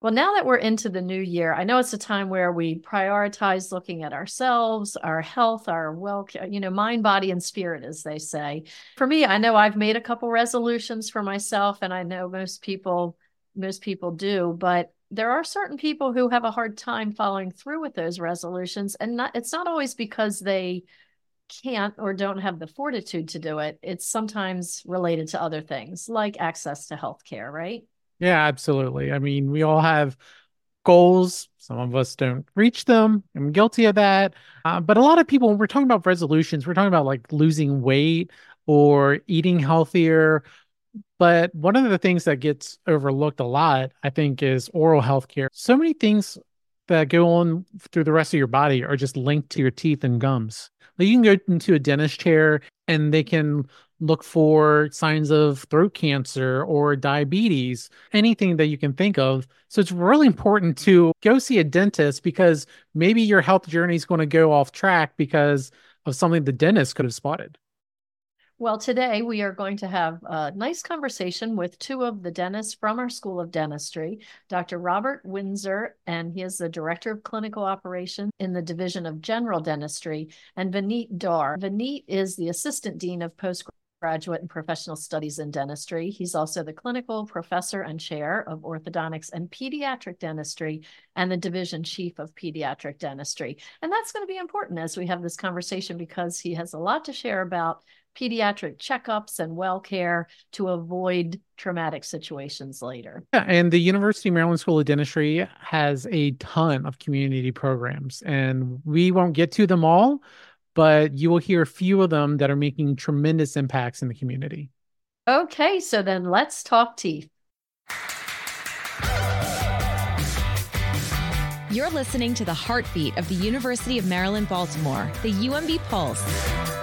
Well, now that we're into the new year, I know it's a time where we prioritize looking at ourselves, our health, our well, you know, mind, body, and spirit, as they say. For me, I know I've made a couple resolutions for myself, and I know most people, most people do, but there are certain people who have a hard time following through with those resolutions. And not, it's not always because they can't or don't have the fortitude to do it. It's sometimes related to other things like access to healthcare, right? Yeah, absolutely. I mean, we all have goals. Some of us don't reach them. I'm guilty of that. Uh, but a lot of people, when we're talking about resolutions, we're talking about like losing weight or eating healthier. But one of the things that gets overlooked a lot, I think, is oral health care. So many things that go on through the rest of your body are just linked to your teeth and gums. Like you can go into a dentist chair and they can look for signs of throat cancer or diabetes, anything that you can think of. So it's really important to go see a dentist because maybe your health journey is going to go off track because of something the dentist could have spotted. Well, today we are going to have a nice conversation with two of the dentists from our School of Dentistry, Dr. Robert Windsor, and he is the Director of Clinical Operations in the Division of General Dentistry, and Vineet Dhar. Vineet is the Assistant Dean of Postgraduate graduate and professional studies in dentistry. He's also the clinical professor and chair of orthodontics and pediatric dentistry and the division chief of pediatric dentistry. And that's going to be important as we have this conversation because he has a lot to share about pediatric checkups and well care to avoid traumatic situations later. Yeah, and the University of Maryland School of Dentistry has a ton of community programs, and we won't get to them all, but you will hear a few of them that are making tremendous impacts in the community. Okay, so then let's talk teeth. You're listening to the heartbeat of the University of Maryland, Baltimore, the UMB Pulse.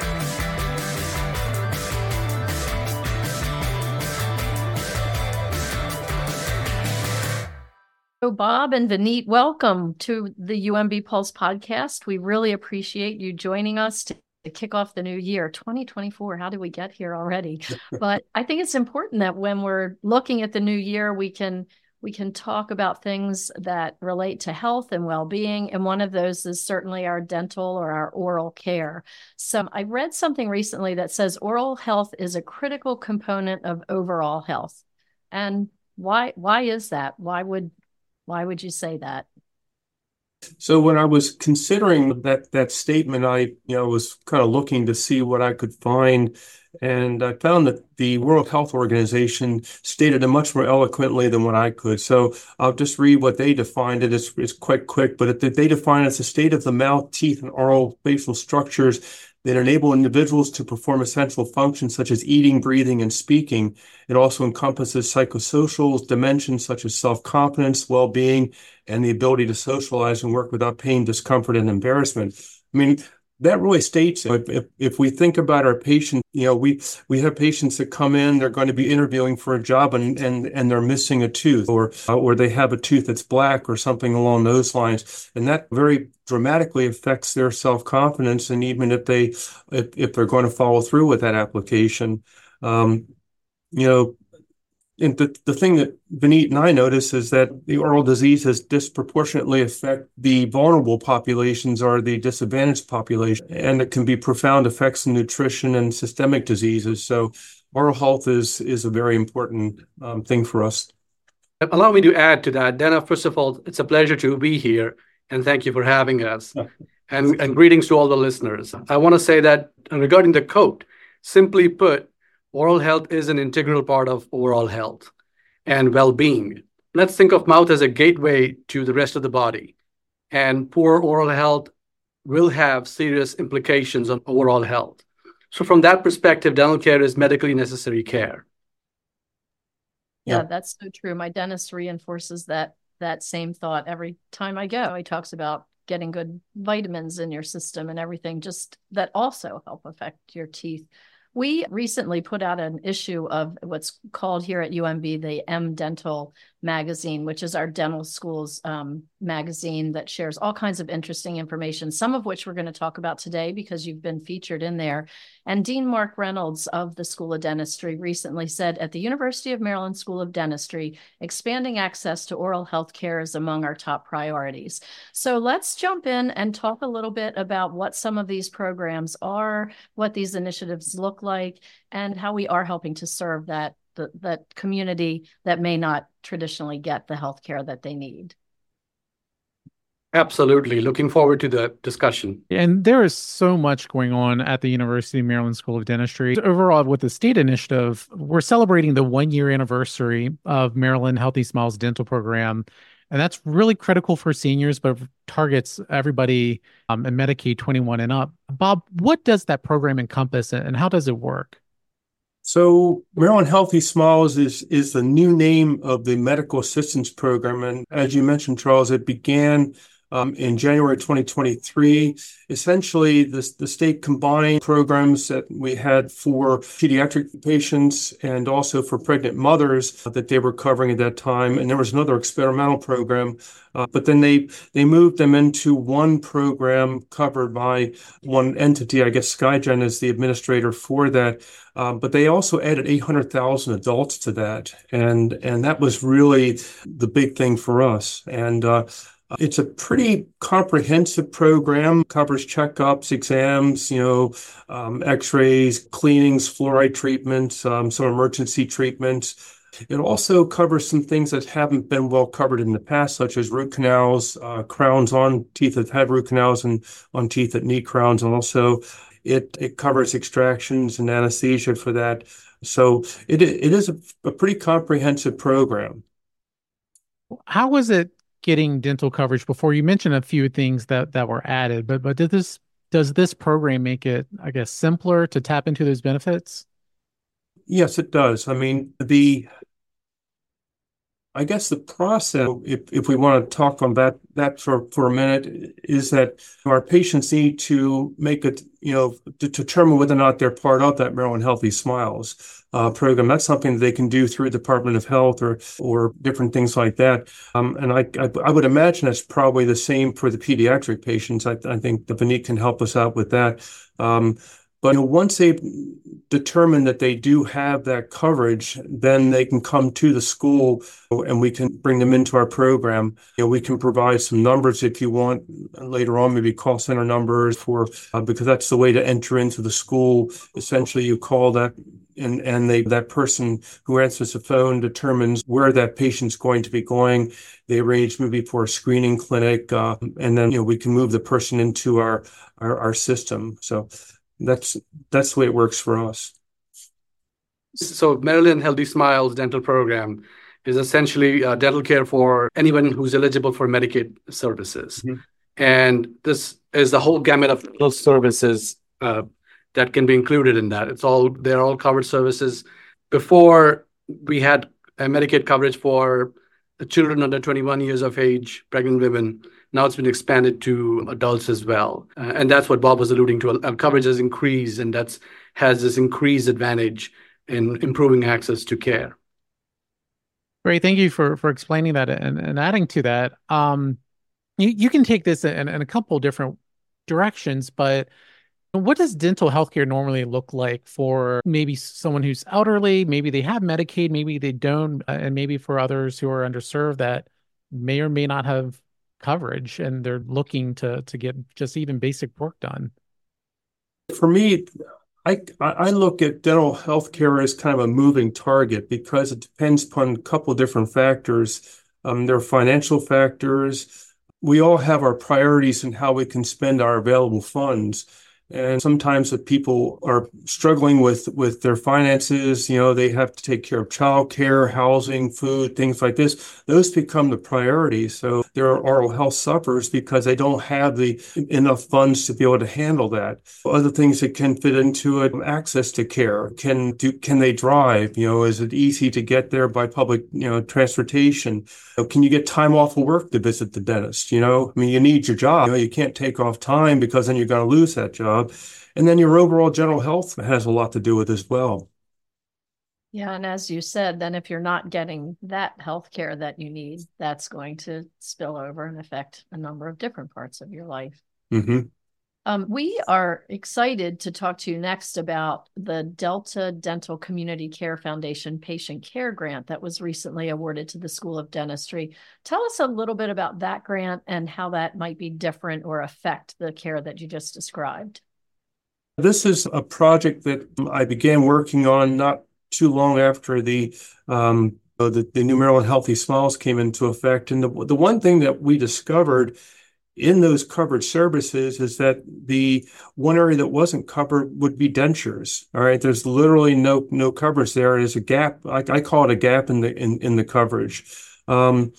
So, Bob and Vineet, welcome to the UMB Pulse podcast. We really appreciate you joining us to kick off the new year 2024 how did we get here already? But i think it's important that when we're looking at the new year we can we can talk about things that relate to health and well-being and one of those is certainly our dental or our oral care. So i read something recently that says oral health is a critical component of overall health. And why why is that? Why would why would you say that? So when I was considering that that statement, I you know was kind of looking to see what I could find, and I found that the World Health Organization stated it much more eloquently than what I could. So I'll just read what they defined it. It's, it's quite quick, but it, they define it as a state of the mouth, teeth, and oral facial structures that enable individuals to perform essential functions such as eating, breathing, and speaking. It also encompasses psychosocial dimensions such as self-confidence, well-being, and the ability to socialize and work without pain, discomfort, and embarrassment. I mean, that really states if, if, if we think about our patients, you know, we we have patients that come in, they're going to be interviewing for a job and and and they're missing a tooth, or or they have a tooth that's black, or something along those lines, and that very dramatically affects their self confidence, and even if they if, if they're going to follow through with that application, um, you know, and the, the thing that Vineet and I notice is that the oral diseases disproportionately affect the vulnerable populations or the disadvantaged population, and it can be profound effects in nutrition and systemic diseases. So, oral health is is a very important um, thing for us. Allow me to add to that, Dana. First of all, it's a pleasure to be here, and thank you for having us. and, and greetings to all the listeners. I want to say that regarding the code, simply put, oral health is an integral part of overall health and well-being. Let's think of mouth as a gateway to the rest of the body. And poor oral health will have serious implications on overall health. So from that perspective, dental care is medically necessary care. Yeah, yeah, that's so true. My dentist reinforces that that same thought every time I go. He talks about getting good vitamins in your system and everything just that also help affect your teeth. We recently put out an issue of what's called here at UMB the M Dental magazine, which is our dental schools um, magazine that shares all kinds of interesting information, some of which we're going to talk about today because you've been featured in there. And Dean Mark Reynolds of the School of Dentistry recently said at the University of Maryland School of Dentistry, expanding access to oral health care is among our top priorities. So let's jump in and talk a little bit about what some of these programs are, what these initiatives look like, and how we are helping to serve that the, that community that may not traditionally get the health care that they need. Absolutely. Looking forward to the discussion. And there is so much going on at the University of Maryland School of Dentistry. Overall, with the state initiative, we're celebrating the one year anniversary of Maryland Healthy Smiles Dental Program. And that's really critical for seniors, but targets everybody um, in Medicaid 21 and up. Bob, what does that program encompass and how does it work? So Maryland Healthy Smiles is is the new name of the medical assistance program, and as you mentioned, Charles, it began in January 2023. Essentially, the, the state combined programs that we had for pediatric patients and also for pregnant mothers that they were covering at that time. And there was another experimental program, uh, but then they, they moved them into one program covered by one entity. I guess Skygen is the administrator for that. Um, but they also added 800,000 adults to that. And, and that was really the big thing for us. And, uh, it's a pretty comprehensive program, covers checkups, exams, you know, um, x-rays, cleanings, fluoride treatments, um, some emergency treatments. It also covers some things that haven't been well covered in the past, such as root canals, uh, crowns on teeth that have root canals and on teeth that need crowns. And also it, it covers extractions and anesthesia for that. So it, it is a, a pretty comprehensive program. How was it getting dental coverage before. You mentioned a few things that that were added but but did this does this program make it i guess simpler to tap into those benefits? Yes it does. I mean the I guess the process, if, if we want to talk on that that for, for a minute, is that our patients need to make it, you know, to determine whether or not they're part of that Maryland Healthy Smiles uh, program. That's something they can do through Department of Health or or different things like that. Um, and I, I, I would imagine that's probably the same for the pediatric patients. I, I think the Vineet can help us out with that. Um, but you know, once they determine that they do have that coverage, then they can come to the school and we can bring them into our program. You know, we can provide some numbers if you want later on, maybe call center numbers for, uh, because that's the way to enter into the school. Essentially, you call that and and they that person who answers the phone determines where that patient's going to be going. They arrange maybe for a screening clinic, uh, and then you know we can move the person into our our, our system. So that's that's the way it works for us. So Maryland Healthy Smiles dental program is essentially uh, dental care for anyone who's eligible for Medicaid services. Mm-hmm. And this is the whole gamut of those services uh, that can be included in that. It's all they're all covered services. Before we had Medicaid coverage for children under 21 years of age, pregnant women, now it's been expanded to adults as well. Uh, and that's what Bob was alluding to. Uh, coverage has increased, and that's has this increased advantage in improving access to care. Great. Thank you for for explaining that and, and adding to that. Um, you, you can take this in, in a couple different directions, but what does dental healthcare normally look like for maybe someone who's elderly? Maybe they have Medicaid, maybe they don't, uh, and maybe for others who are underserved that may or may not have coverage and they're looking to to get just even basic work done for me I, I look at dental health care as kind of a moving target because it depends upon a couple of different factors. Um, there are financial factors. We all have our priorities and how we can spend our available funds. And sometimes if people are struggling with, with their finances, you know, they have to take care of childcare, housing, food, things like this. Those become the priorities. So their oral health suffers because they don't have the enough funds to be able to handle that. Other things that can fit into it, access to care. Can do, can they drive? You know, is it easy to get there by public, you know, transportation? Can you get time off of work to visit the dentist? You know, I mean, you need your job. You, know, you can't take off time because then you're going to lose that job. And then your overall general health has a lot to do with as well. Yeah, and as you said, then if you're not getting that health care that you need, that's going to spill over and affect a number of different parts of your life. hmm Um, we are excited to talk to you next about the Delta Dental Community Care Foundation Patient Care Grant that was recently awarded to the School of Dentistry. Tell us a little bit about that grant and how that might be different or affect the care that you just described. This is a project that I began working on not too long after the um, the, the new Maryland Healthy Smiles came into effect. And the, the one thing that we discovered in those covered services is that the one area that wasn't covered would be dentures. All right. There's literally no, no coverage there. There's a gap. I, I call it a gap in the, in, in the coverage. Um,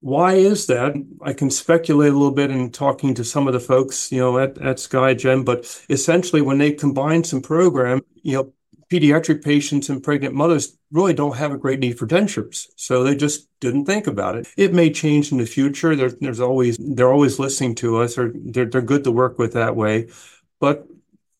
why is that? I can speculate a little bit in talking to some of the folks, you know, at, at SkyGen, but essentially when they combine some program, you know, pediatric patients and pregnant mothers really don't have a great need for dentures. So they just didn't think about it. It may change in the future. There, there's always, they're always listening to us or they're, they're good to work with that way. But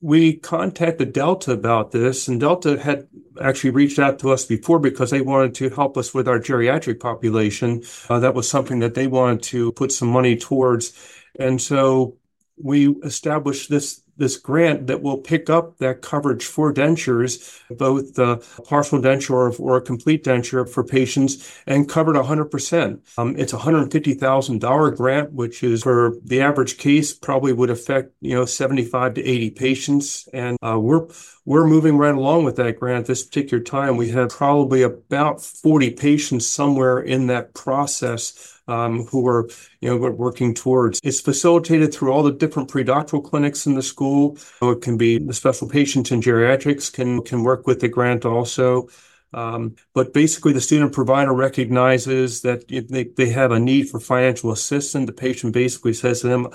we contacted Delta about this, and Delta had actually reached out to us before because they wanted to help us with our geriatric population. Uh, that was something that they wanted to put some money towards. And so we established this this grant that will pick up that coverage for dentures, both uh, partial denture or, or a complete denture for patients, and covered 100%. Um, it's a $150,000 grant, which is for the average case probably would affect you know 75 to 80 patients, and uh, we're we're moving right along with that grant. This particular time, we have probably about 40 patients somewhere in that process um, who are, you know, working towards. It's facilitated through all the different pre-doctoral clinics in the school. So it can be the special patients in geriatrics can can work with the grant also. Um, but basically, the student provider recognizes that they, they have a need for financial assistance, the patient basically says to them,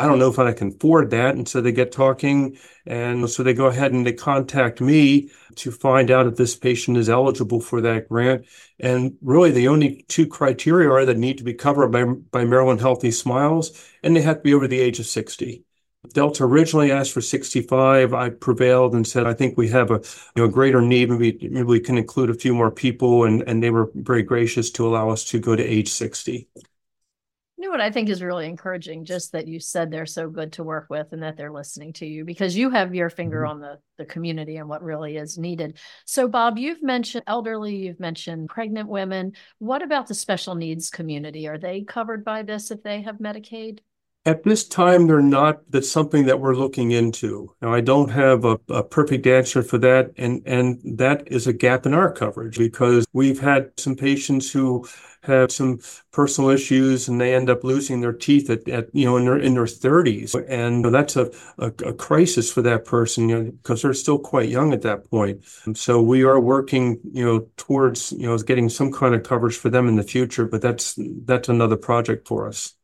I don't know if I can afford that. And so they get talking. And so they go ahead and they contact me to find out if this patient is eligible for that grant. And really, the only two criteria are that need to be covered by, by Maryland Healthy Smiles, and they have to be over the age of 60. Delta originally asked for 65. I prevailed and said, I think we have a you know, greater need. Maybe, maybe we can include a few more people. And, and they were very gracious to allow us to go to age 60. You know what I think is really encouraging, just that you said they're so good to work with and that they're listening to you because you have your finger mm-hmm. on the the community and what really is needed. So, Bob, you've mentioned elderly, you've mentioned pregnant women. What about the special needs community? Are they covered by this if they have Medicaid? At this time, they're not. That's something that we're looking into. Now, I don't have a, a, perfect answer for that, and and that is a gap in our coverage because we've had some patients who have some personal issues and they end up losing their teeth at, at you know in their in their 30s, and that's a, a, a crisis for that person you know, because they're still quite young at that point. So we are working you know towards you know getting some kind of coverage for them in the future, but that's that's another project for us.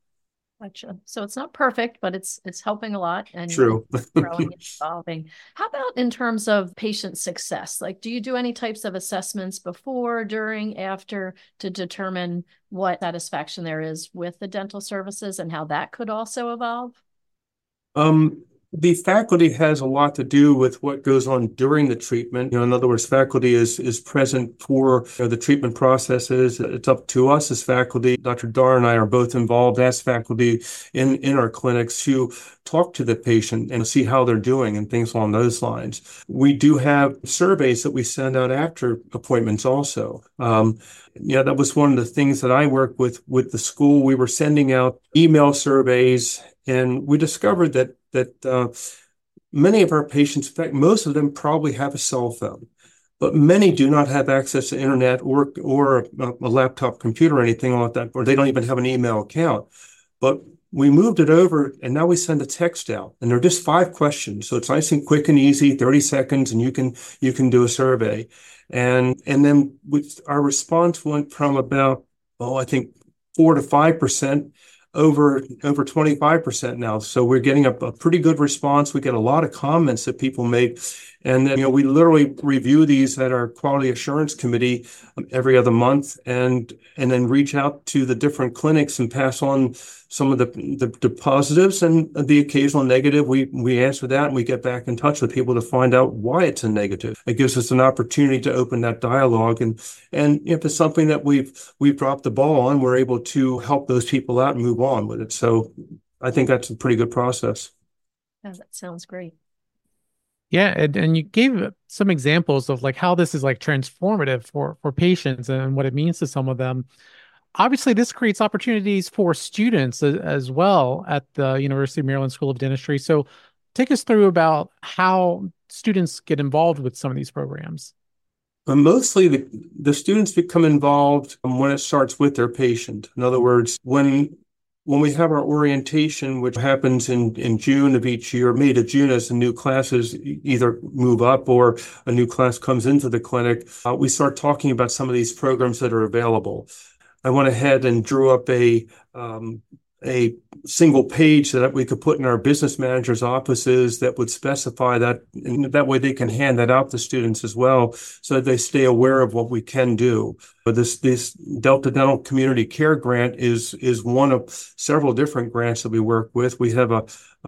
Gotcha. So it's not perfect, but it's it's helping a lot and true growing and evolving. How about in terms of patient success? Like, do you do any types of assessments before, during, after to determine what satisfaction there is with the dental services and how that could also evolve? Um, the faculty has a lot to do with what goes on during the treatment. You know, in other words, faculty is is present for you know, the treatment processes. It's up to us as faculty. Dr. Dhar and I are both involved as faculty in in our clinics to talk to the patient and see how they're doing and things along those lines. We do have surveys that we send out after appointments also. Um, yeah, that was one of the things that I worked with with the school. We were sending out email surveys and we discovered that that uh, many of our patients, in fact, most of them probably have a cell phone, but many do not have access to internet or or a, a laptop computer or anything like that, or they don't even have an email account. But we moved it over and now we send a text out and they're just five questions. So it's nice and quick and easy, 30 seconds, and you can you can do a survey. And and then our response went from about, oh, I think four to five percent over over 25% now. So we're getting a, a, pretty good response. We get a lot of comments that people make. And then, you know, we literally review these at our quality assurance committee um, every other month and and then reach out to the different clinics and pass on some of the, the, the positives and the occasional negative. We we answer that and we get back in touch with people to find out why it's a negative. It gives us an opportunity to open that dialogue and and if it's something that we've we've dropped the ball on, we're able to help those people out and move on with it. So I think that's a pretty good process. Yeah, that sounds great. Yeah, and, and you gave some examples of like how this is like transformative for for patients and what it means to some of them. Obviously, this creates opportunities for students as, well at the University of Maryland School of Dentistry. So, take us through about how students get involved with some of these programs. But mostly the, the students become involved when it starts with their patient. In other words, when when we have our orientation, which happens in, in June of each year, May to June, as the new classes either move up or a new class comes into the clinic, uh, we start talking about some of these programs that are available. I went ahead and drew up a um, a single page that we could put in our business managers' offices that would specify that, and that way they can hand that out to students as well, so they stay aware of what we can do. But this this Delta Dental Community Care Grant is is one of several different grants that we work with. We have a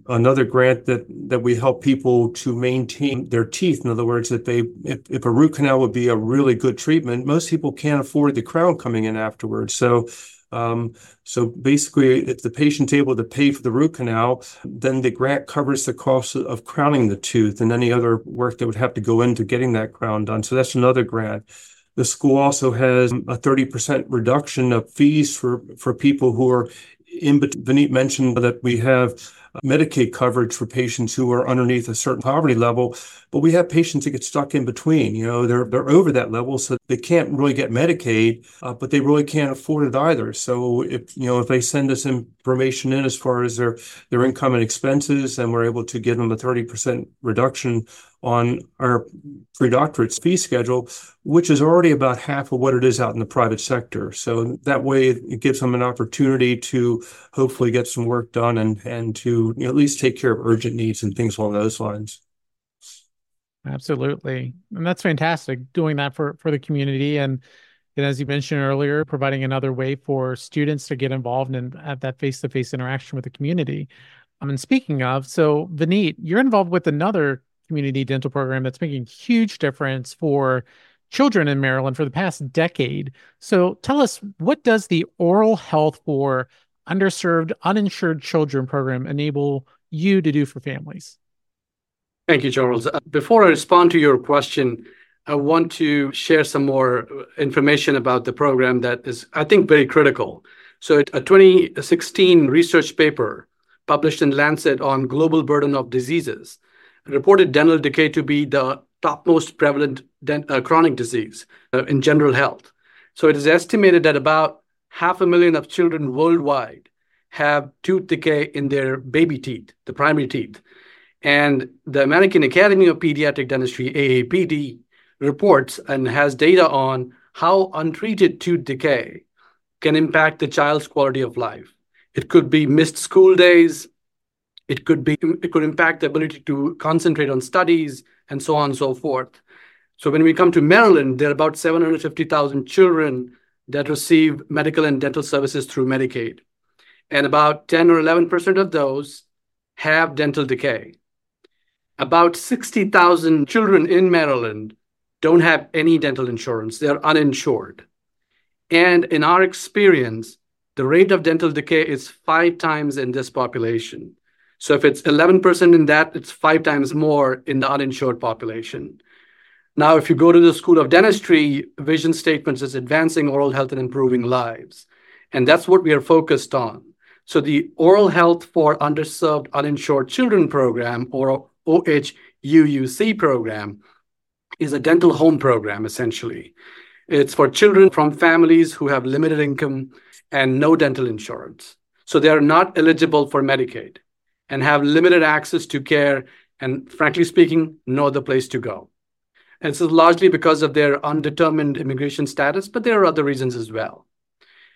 another grant that that we help people to maintain their teeth. In other words, that they if, if a root canal would be a really good treatment, most people can't afford the crown coming in afterwards. So um, so basically, if the patient's able to pay for the root canal, then the grant covers the cost of crowning the tooth and any other work that would have to go into getting that crown done. So that's another grant. The school also has a 30% reduction of fees for, for people who are in. between. Vineet mentioned that we have Medicaid coverage for patients who are underneath a certain poverty level, but we have patients that get stuck in between. You know, they're they're over that level, so they can't really get Medicaid, uh, but they really can't afford it either. So if you know if they send us information in as far as their their income and expenses, and we're able to give them a thirty percent reduction on our pre-doctorate fee schedule, which is already about half of what it is out in the private sector. So that way it gives them an opportunity to hopefully get some work done and, and to you know, at least take care of urgent needs and things along those lines. Absolutely. And that's fantastic doing that for, for the community. And, and as you mentioned earlier, providing another way for students to get involved and have that face-to-face interaction with the community. I mean, speaking of, so Vineet, you're involved with another community dental program that's making huge difference for children in Maryland for the past decade. So tell us, what does the oral health for underserved, uninsured children program enable you to do for families? Thank you, Charles. Uh, before I respond to your question, I want to share some more information about the program that is, I think, very critical. So, a 2016 research paper published in Lancet on global burden of diseases reported dental decay to be the topmost prevalent dent, uh, chronic disease uh, in general health. So it is estimated that about half a million of children worldwide have tooth decay in their baby teeth, the primary teeth. And the American Academy of Pediatric Dentistry, AAPD, reports and has data on how untreated tooth decay can impact the child's quality of life. It could be missed school days, it could be it could impact the ability to concentrate on studies and so on and so forth. So when we come to Maryland, there are about 750,000 children that receive medical and dental services through Medicaid. And about 10 or 11% of those have dental decay. About 60,000 children in Maryland don't have any dental insurance. They're uninsured. And in our experience, the rate of dental decay is five times in this population. So if it's 11% in that, it's five times more in the uninsured population. Now, if you go to the School of Dentistry, vision statements is advancing oral health and improving lives. And that's what we are focused on. So the Oral Health for Underserved Uninsured Children program, or OHUUC program, is a dental home program, essentially. It's for children from families who have limited income and no dental insurance. So they are not eligible for Medicaid and have limited access to care and, frankly speaking, no other place to go. And this is largely because of their undetermined immigration status, but there are other reasons as well.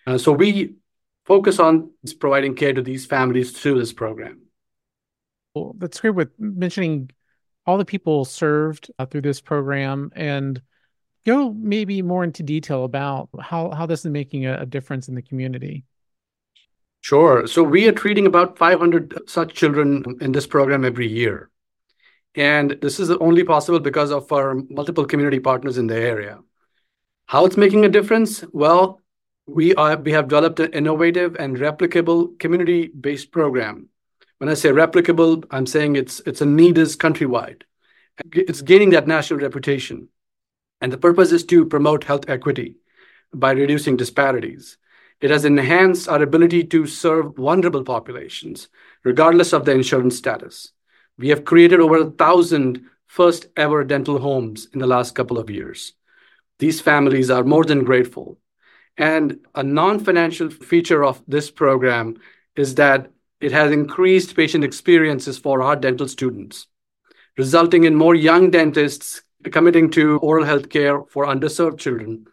Uh, so we focus on providing care to these families through this program. Well, that's great with mentioning all the people served uh, through this program and go maybe more into detail about how, how this is making a, a difference in the community. Sure. So we are treating about 500 such children in this program every year. And this is only possible because of our multiple community partners in the area. How it's making a difference? Well, we are we have developed an innovative and replicable community-based program. When I say replicable, I'm saying it's it's a need is countrywide. It's gaining that national reputation. And the purpose is to promote health equity by reducing disparities. It has enhanced our ability to serve vulnerable populations, regardless of their insurance status. We have created over a thousand first ever dental homes in the last couple of years. These families are more than grateful. And a non financial feature of this program is that it has increased patient experiences for our dental students, resulting in more young dentists committing to oral health care for underserved children,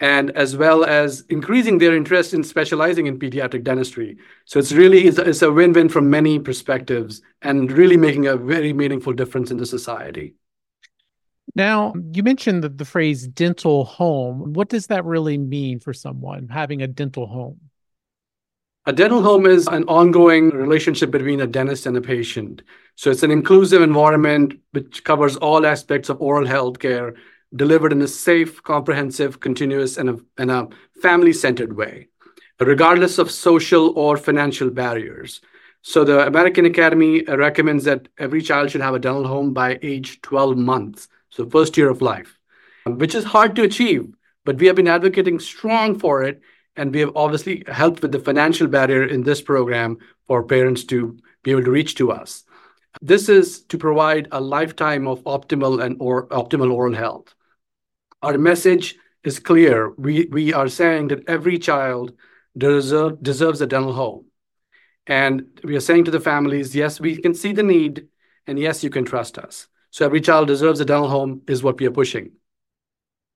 and as well as increasing their interest in specializing in pediatric dentistry. So it's really it's a, win-win from many perspectives and really making a very meaningful difference in the society. Now, you mentioned the, the phrase dental home. What does that really mean for someone having a dental home? A dental home is an ongoing relationship between a dentist and a patient. So it's an inclusive environment which covers all aspects of oral health care delivered in a safe, comprehensive, continuous, and a, and a family centered way, regardless of social or financial barriers. So the American Academy recommends that every child should have a dental home by age 12 months, so first year of life, which is hard to achieve, but we have been advocating strong for it and we have obviously helped with the financial barrier in this program for parents to be able to reach to us. This is to provide a lifetime of optimal and or optimal oral health. Our message is clear. We, we are saying that every child deserve, deserves a dental home. And we are saying to the families, yes, we can see the need, and yes, you can trust us. So every child deserves a dental home is what we are pushing.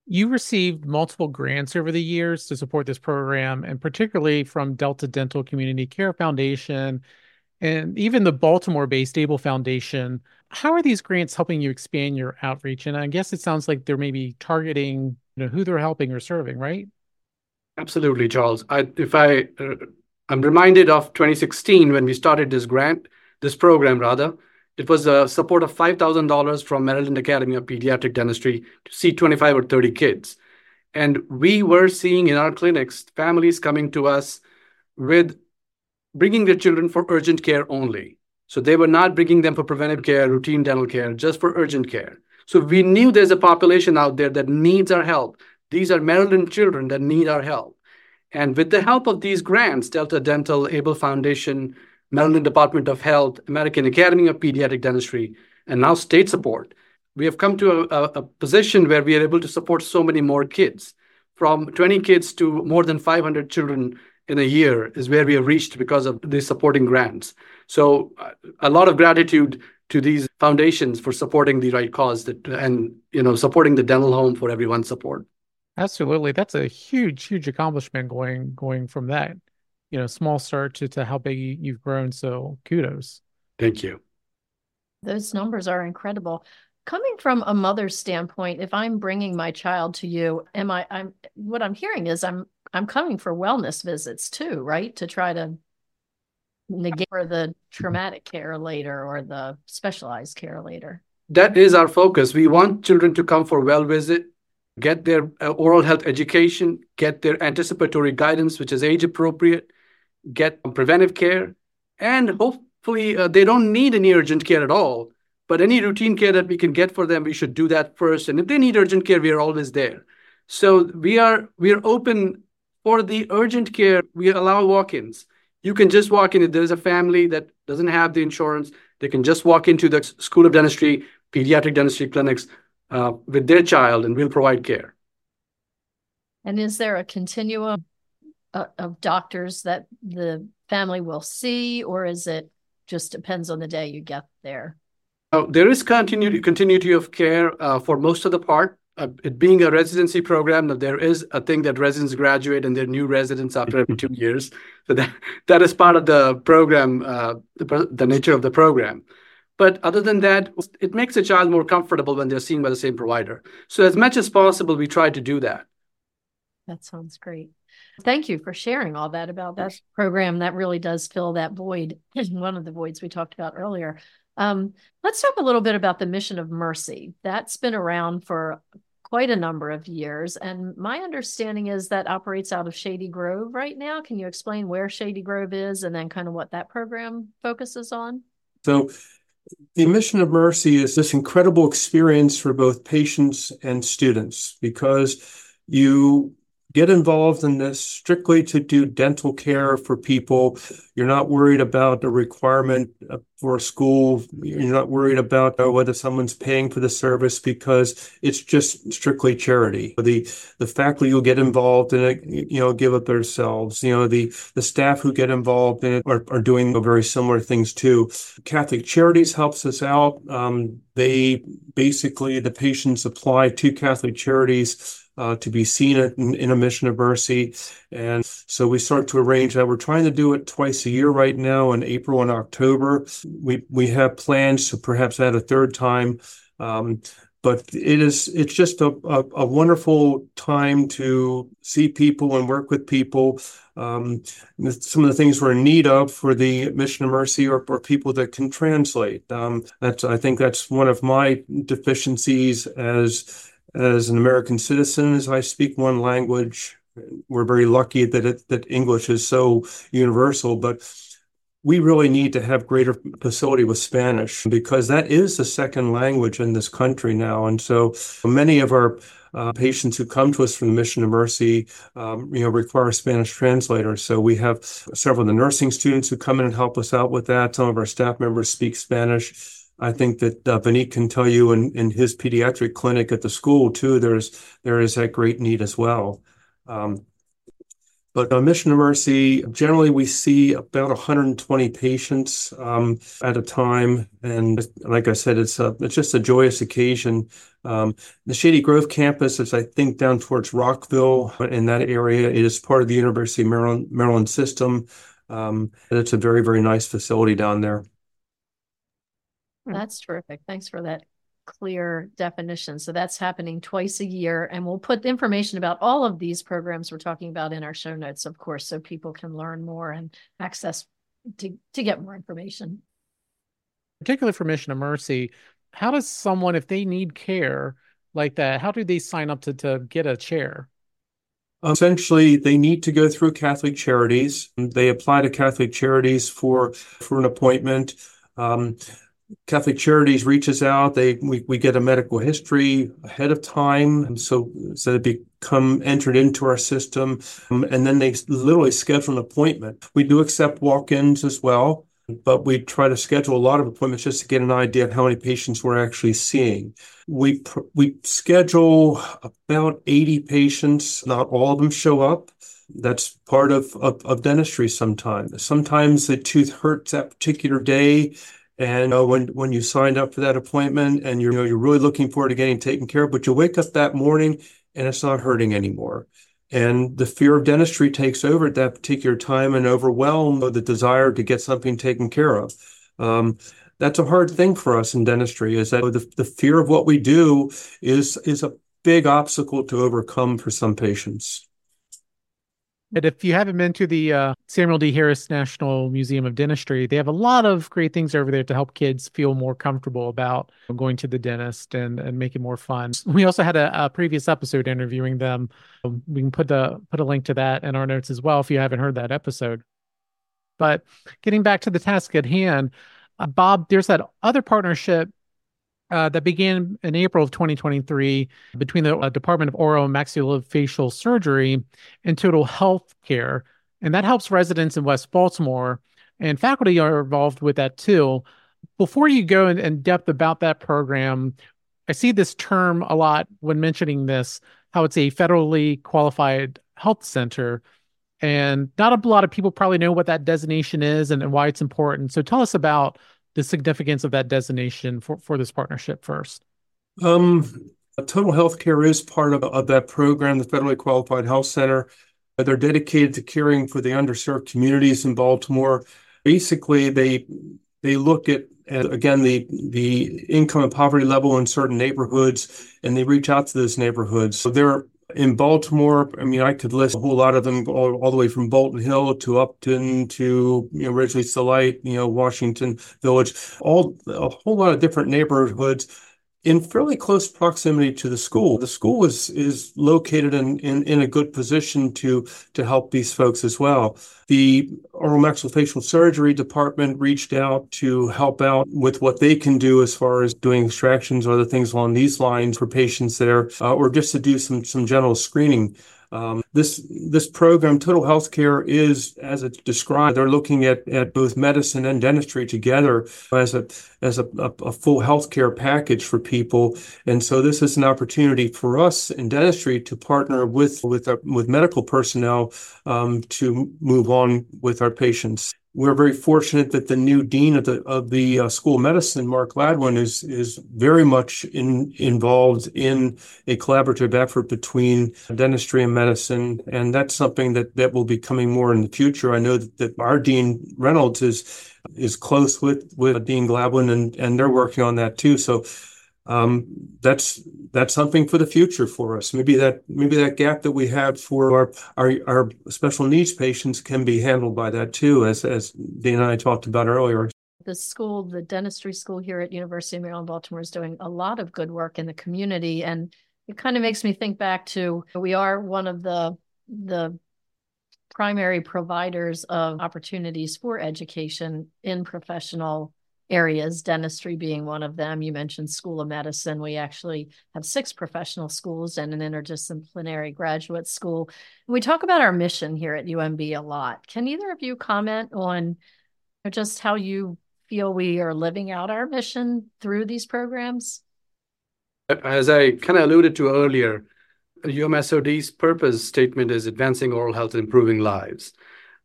You received multiple grants over the years to support this program, and particularly from Delta Dental Community Care Foundation and even the Baltimore based Abell Foundation. How are these grants helping you expand your outreach? And I guess it sounds like they're maybe targeting you know, who they're helping or serving, right? Absolutely, Charles. I, if I, uh, I'm reminded of 2016 when we started this grant, this program rather. It was a support of $5,000 from Maryland Academy of Pediatric Dentistry to see 25 or 30 kids. And we were seeing in our clinics families coming to us with bringing their children for urgent care only. So they were not bringing them for preventive care, routine dental care, just for urgent care. So we knew there's a population out there that needs our help. These are Maryland children that need our help. And with the help of these grants, Delta Dental, Abell Foundation, Maryland Department of Health, American Academy of Pediatric Dentistry, and now state support. We have come to a, a, position where we are able to support so many more kids. From 20 kids to more than 500 children in a year is where we have reached because of these supporting grants. So, a lot of gratitude to these foundations for supporting the right cause that, and you know supporting the dental home for everyone's support. Absolutely, that's a huge, huge accomplishment going going from that you know small start to, to how big you've grown so kudos. Thank you. Those numbers are incredible. Coming from a mother's standpoint if i'm bringing my child to you am i i'm what i'm hearing is i'm i'm coming for wellness visits too right? To try to negate for the traumatic care later or the specialized care later. That is our focus. We want children to come for well visit get their uh, oral health education get their anticipatory guidance which is age appropriate get preventive care, and hopefully uh, they don't need any urgent care at all. But any routine care that we can get for them, we should do that first. And if they need urgent care, we are always there. So we are we are open for the urgent care. We allow walk-ins. You can just walk in. If there's a family that doesn't have the insurance, they can just walk into the School of Dentistry, pediatric dentistry clinics uh, with their child, and we'll provide care. And is there a continuum uh, of doctors that the family will see, or is it just depends on the day you get there? Uh, there is continuity continuity of care uh, for most of the part. Uh, it being a residency program, there is a thing that residents graduate and they're new residents after every two years. So that that is part of the program, uh, the, the nature of the program. But other than that, it makes a child more comfortable when they're seen by the same provider. So, as much as possible, we try to do that. That sounds great. Thank you for sharing all that about that program. That really does fill that void, one of the voids we talked about earlier. Um, let's talk a little bit about the mission of mercy. That's been around for quite a number of years. And my understanding is that operates out of Shady Grove right now. Can you explain where Shady Grove is and then kind of what that program focuses on? So, the mission of mercy is this incredible experience for both patients and students because you get involved in this strictly to do dental care for people. You're not worried about a requirement for a school. You're not worried about uh, whether someone's paying for the service because it's just strictly charity. The the faculty who get involved in it, you know, give up themselves. You know, the the staff who get involved in it are, are doing very similar things too. Catholic Charities helps us out. Um, they basically the patients apply to Catholic Charities uh, to be seen in, in, a mission of mercy. And so we start to arrange that. We're trying to do it twice a year right now in April and October. We, we have plans to perhaps add a third time. Um, but it is it's just a, a, a, wonderful time to see people and work with people um, some of the things we're in need of for the mission of mercy are, are people that can translate um, that's i think that's one of my deficiencies as as an American citizen, as I speak one language, we're very lucky that it, that English is so universal, but we really need to have greater facility with Spanish because that is the second language in this country now. And so many of our uh, patients who come to us from the Mission of Mercy, um, you know, require Spanish translators. So we have several of the nursing students who come in and help us out with that. Some of our staff members speak Spanish. I think that uh, can tell you in, in his pediatric clinic at the school too. There's there is that great need as well. Um, but uh, Mission of Mercy, generally we see about 120 patients um, at a time, and like I said, it's a, it's just a joyous occasion. Um, the Shady Grove campus is, I think, down towards Rockville in that area. It is part of the University of Maryland, Maryland system, um, and it's a very very nice facility down there. Hmm. That's terrific. Thanks for that clear definition. So that's happening twice a year. And we'll put information about all of these programs we're talking about in our show notes, of course, so people can learn more and access to, to get more information. Particularly for Mission of Mercy, how does someone, if they need care like that, how do they sign up to, to get a chair? Essentially, they need to go through Catholic Charities. They apply to Catholic Charities for for an appointment. Um, Catholic Charities reaches out. They we, we get a medical history ahead of time, and so so they become entered into our system, um, and then they literally schedule an appointment. We do accept walk-ins as well, but we try to schedule a lot of appointments just to get an idea of how many patients we're actually seeing. We we schedule about eighty patients. Not all of them show up. That's part of, of, of dentistry sometimes. Sometimes the tooth hurts that particular day and uh, when when you signed up for that appointment and you're you know, you're really looking forward to getting taken care of, but you wake up that morning and it's not hurting anymore. And the fear of dentistry takes over at that particular time and overwhelm the desire to get something taken care of. Um, that's a hard thing for us in dentistry is that the, the fear of what we do is is a big obstacle to overcome for some patients. And if you haven't been to the uh, Samuel D. Harris National Museum of Dentistry, they have a lot of great things over there to help kids feel more comfortable about going to the dentist and, and make it more fun. We also had a, a previous episode interviewing them. We can put the put a link to that in our notes as well if you haven't heard that episode. But getting back to the task at hand, uh, Bob, there's that other partnership uh, that began in April of 2023 between the uh, Department of Oral and Maxillofacial Surgery and Total Health Care. And that helps residents in West Baltimore, and faculty are involved with that too. Before you go in, in depth about that program, I see this term a lot when mentioning this how it's a federally qualified health center. And not a lot of people probably know what that designation is and, and why it's important. So tell us about the significance of that designation for, for this partnership first? Um, Total Healthcare is part of, of that program, the Federally Qualified Health Center. They're dedicated to caring for the underserved communities in Baltimore. Basically, they they look at again the the income and poverty level in certain neighborhoods, and they reach out to those neighborhoods. So they're in Baltimore, I mean, I could list a whole lot of them, all, all the way from Bolton Hill to Upton to you know Ridgely's Delight, you know Washington Village, all a whole lot of different neighborhoods in fairly close proximity to the school. The school is is located in, in, in a good position to to help these folks as well. The oral maxillofacial surgery department reached out to help out with what they can do as far as doing extractions or other things along these lines for patients there, uh, or just to do some some general screening. Um, this this program, Total Healthcare, is as it's described. They're looking at at both medicine and dentistry together as a as a, a, a full healthcare package for people. And so this is an opportunity for us in dentistry to partner with with our, with medical personnel um, to move on with our patients we're very fortunate that the new dean of the of the uh, school of medicine, Mark Gladwin, is is very much in, involved in a collaborative effort between dentistry and medicine, and that's something that that will be coming more in the future. I know that, that our dean Reynolds is is close with with Dean Gladwin, and and they're working on that too. So Um, that's that's something for the future for us. Maybe that maybe that gap that we have for our our, our special needs patients can be handled by that too, as as Dean and I talked about earlier. The school, the dentistry school here at University of Maryland Baltimore, is doing a lot of good work in the community, and it kind of makes me think back to we are one of the the primary providers of opportunities for education in professional areas, dentistry being one of them. You mentioned School of Medicine. We actually have six professional schools and an interdisciplinary graduate school. We talk about our mission here at UMB a lot. Can either of you comment on just how you feel we are living out our mission through these programs? As I kind of alluded to earlier, UMSOD's purpose statement is advancing oral health and improving lives.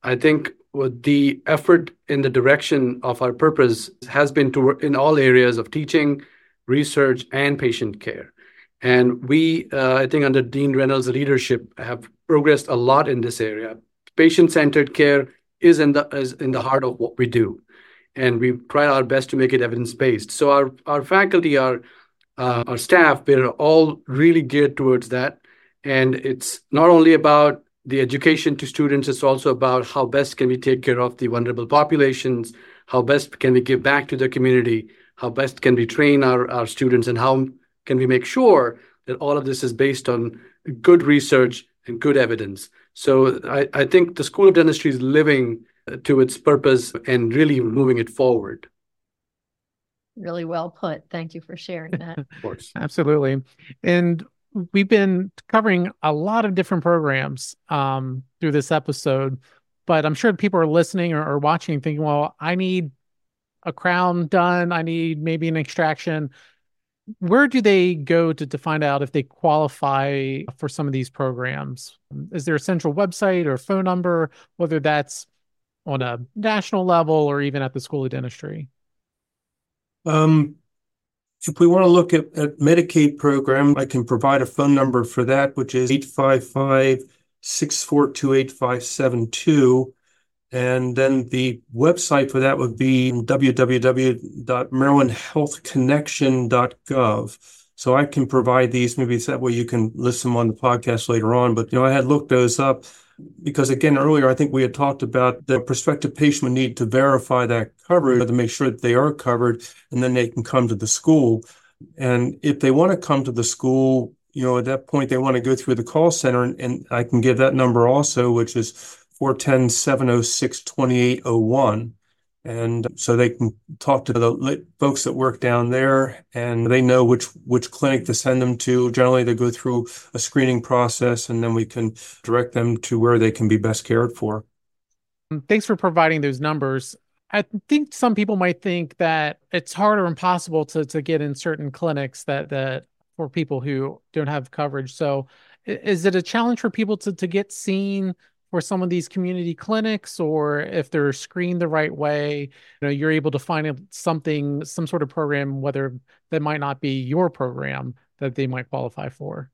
I think the effort in the direction of our purpose has been to work in all areas of teaching, research, and patient care. And we, uh, I think, under Dean Reynolds' leadership, have progressed a lot in this area. Patient-centered care is in the is in the heart of what we do, and we try our best to make it evidence-based. So our our faculty, our uh, our staff, we're all really geared towards that. And it's not only about the education to students is also about how best can we take care of the vulnerable populations, how best can we give back to the community, how best can we train our, our students, and how can we make sure that all of this is based on good research and good evidence. So I, I think the School of Dentistry is living uh, to its purpose and really moving it forward. Really well put. Thank you for sharing that. of course. Absolutely. And we've been covering a lot of different programs um, through this episode, but I'm sure people are listening or, or watching thinking, well, I need a crown done. I need maybe an extraction. Where do they go to, to find out if they qualify for some of these programs? Is there a central website or phone number, whether that's on a national level or even at the School of Dentistry? Um, if we want to look at, at Medicaid program, I can provide a phone number for that, which is 855 642 8572. And then the website for that would be www.marylandhealthconnection.gov. So I can provide these. Maybe it's that way you can list them on the podcast later on. But you know, I had looked those up because again, earlier, I think we had talked about the prospective patient would need to verify that coverage to make sure that they are covered, and then they can come to the school. And if they want to come to the school, you know, at that point, they want to go through the call center, and, and I can give that number also, which is 410 706 2801. And so they can talk to the folks that work down there and they know which, which clinic to send them to. Generally, they go through a screening process and then we can direct them to where they can be best cared for. Thanks for providing those numbers. I think some people might think that it's hard or impossible to, to get in certain clinics that, that for people who don't have coverage. So is it a challenge for people to, to get seen for some of these community clinics or if they're screened the right way you know you're able to find something some sort of program whether that might not be your program that they might qualify for?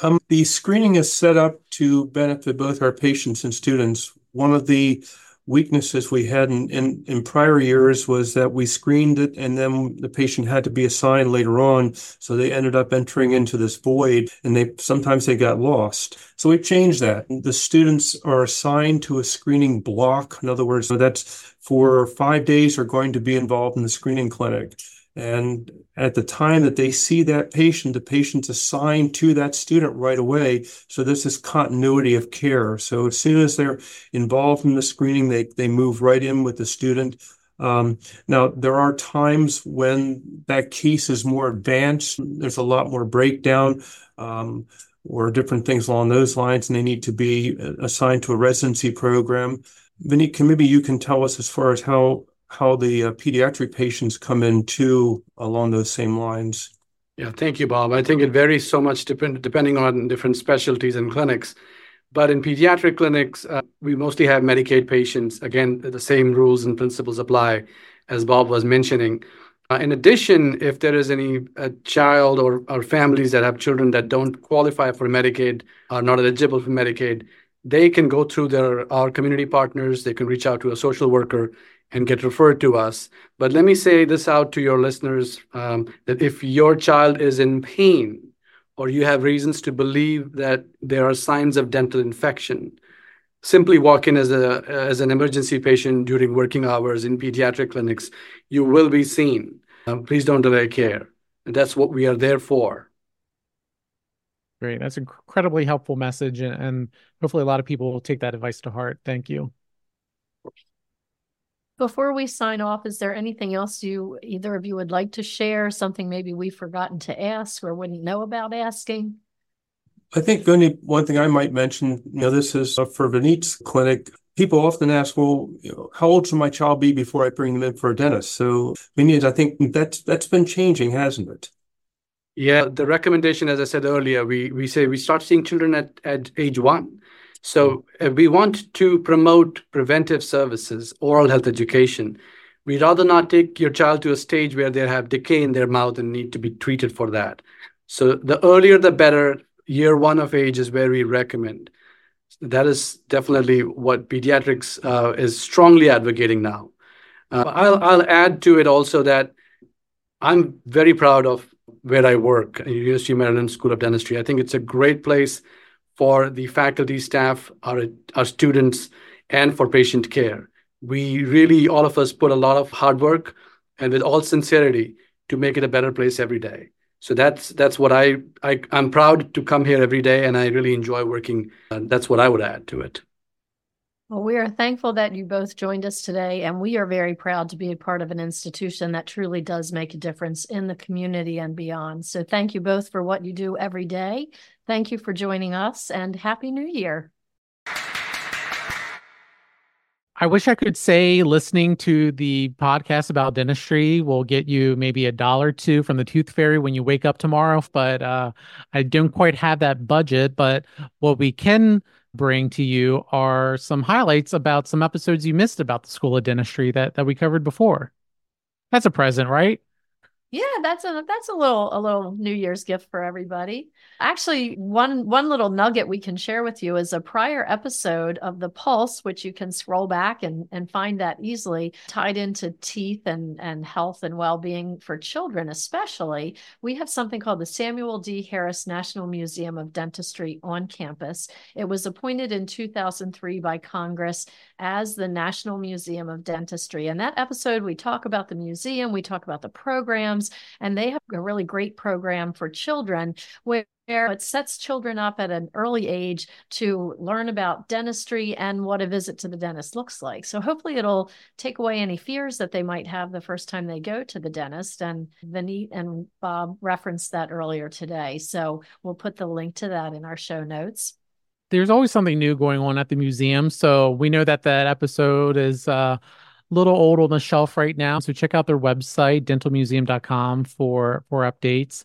Um, the screening is set up to benefit both our patients and students. One of the weaknesses we had in, in, prior years was that we screened it and then the patient had to be assigned later on. So they ended up entering into this void and they sometimes they got lost. So we changed that. The students are assigned to a screening block. In other words, that's for five days are going to be involved in the screening clinic. And at the time that they see that patient, the patient's assigned to that student right away. So there's this continuity of care. So as soon as they're involved in the screening, they, they move right in with the student. Um, now, there are times when that case is more advanced, there's a lot more breakdown. Um, or different things along those lines, and they need to be assigned to a residency program. Vineet, maybe you can tell us as far as how how the uh, pediatric patients come in too along those same lines. Yeah, thank you, Bob. I think it varies so much depend, depending on different specialties and clinics. But in pediatric clinics, uh, we mostly have Medicaid patients. Again, the same rules and principles apply as Bob was mentioning. Uh, in addition, if there is any child or, or families that have children that don't qualify for Medicaid, are not eligible for Medicaid, they can go through their our community partners. They can reach out to a social worker and get referred to us. But let me say this out to your listeners um, that if your child is in pain or you have reasons to believe that there are signs of dental infection, simply walk in as a as an emergency patient during working hours in pediatric clinics. You will be seen. Um, please don't delay care. And that's what we are there for. Great. That's an incredibly helpful message. And, and hopefully, a lot of people will take that advice to heart. Thank you. Before we sign off, is there anything else you either of you would like to share? Something maybe we've forgotten to ask or wouldn't know about asking? I think only one thing I might mention, you know, this is uh, for Vineet's clinic. People often ask, well, you know, how old should my child be before I bring them in for a dentist? So, Vineet, I think that's that's been changing, hasn't it? Yeah, the recommendation, as I said earlier, we we say we start seeing children at, at age one. So uh, we want to promote preventive services, oral health education. We'd rather not take your child to a stage where they have decay in their mouth and need to be treated for that. So the earlier the better. Year one of age is where we recommend. That is definitely what pediatrics uh, is strongly advocating now. Uh, I'll, I'll add to it also that I'm very proud of where I work University of Maryland School of Dentistry. I think it's a great place for the faculty, staff, our, our students, and for patient care. We really, all of us, put a lot of hard work and with all sincerity to make it a better place every day. So that's that's what I, I I'm proud to come here every day, and I really enjoy working. And that's what I would add to it. Well, we are thankful that you both joined us today, and we are very proud to be a part of an institution that truly does make a difference in the community and beyond. So, thank you both for what you do every day. Thank you for joining us, and Happy New Year. I wish I could say listening to the podcast about dentistry will get you maybe a dollar or two from the tooth fairy when you wake up tomorrow, but uh, I don't quite have that budget. But what we can bring to you are some highlights about some episodes you missed about the School of Dentistry that that we covered before. That's a present, right? Yeah, that's a that's a little a little New Year's gift for everybody. Actually, one one little nugget we can share with you is a prior episode of the Pulse, which you can scroll back and and find that easily tied into teeth and and health and well being for children, especially. We have something called the Samuel D. Harris National Museum of Dentistry on campus. It was appointed in 2003 by Congress as the National Museum of Dentistry, and that episode we talk about the museum, we talk about the program programs. And they have a really great program for children where it sets children up at an early age to learn about dentistry and what a visit to the dentist looks like. So hopefully it'll take away any fears that they might have the first time they go to the dentist. And Vineet and Bob referenced that earlier today. So we'll put the link to that in our show notes. There's always something new going on at the museum. So we know that that episode is uh little old on the shelf right now. So check out their website, dentalmuseum.com for for updates.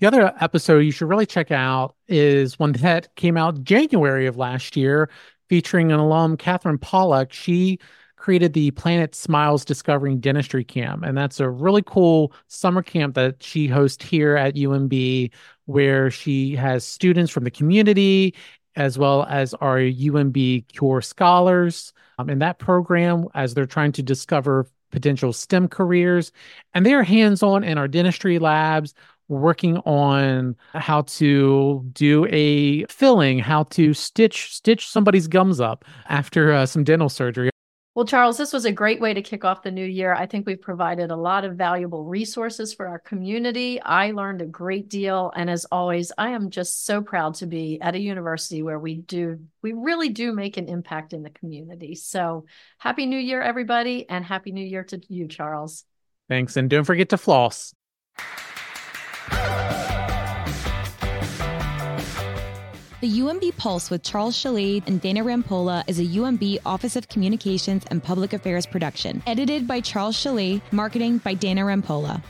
The other episode you should really check out is one that came out January of last year, featuring an alum, Catherine Pollock. She created the Planet Smiles Discovering Dentistry Camp. And that's a really cool summer camp that she hosts here at UMB, where she has students from the community as well as our UMB Cure Scholars um, in that program as they're trying to discover potential STEM careers. And they are hands on in our dentistry labs, working on how to do a filling, how to stitch stitch somebody's gums up after uh, some dental surgery. Well, Charles, this was a great way to kick off the new year. I think we've provided a lot of valuable resources for our community. I learned a great deal. And as always, I am just so proud to be at a university where we do, we really do make an impact in the community. So happy new year, everybody, and happy new year to you, Charles. Thanks. And don't forget to floss. The UMB Pulse with Charles Shalade and Dana Rampolla is a UMB Office of Communications and Public Affairs production, edited by Charles Shalade, marketing by Dana Rampolla.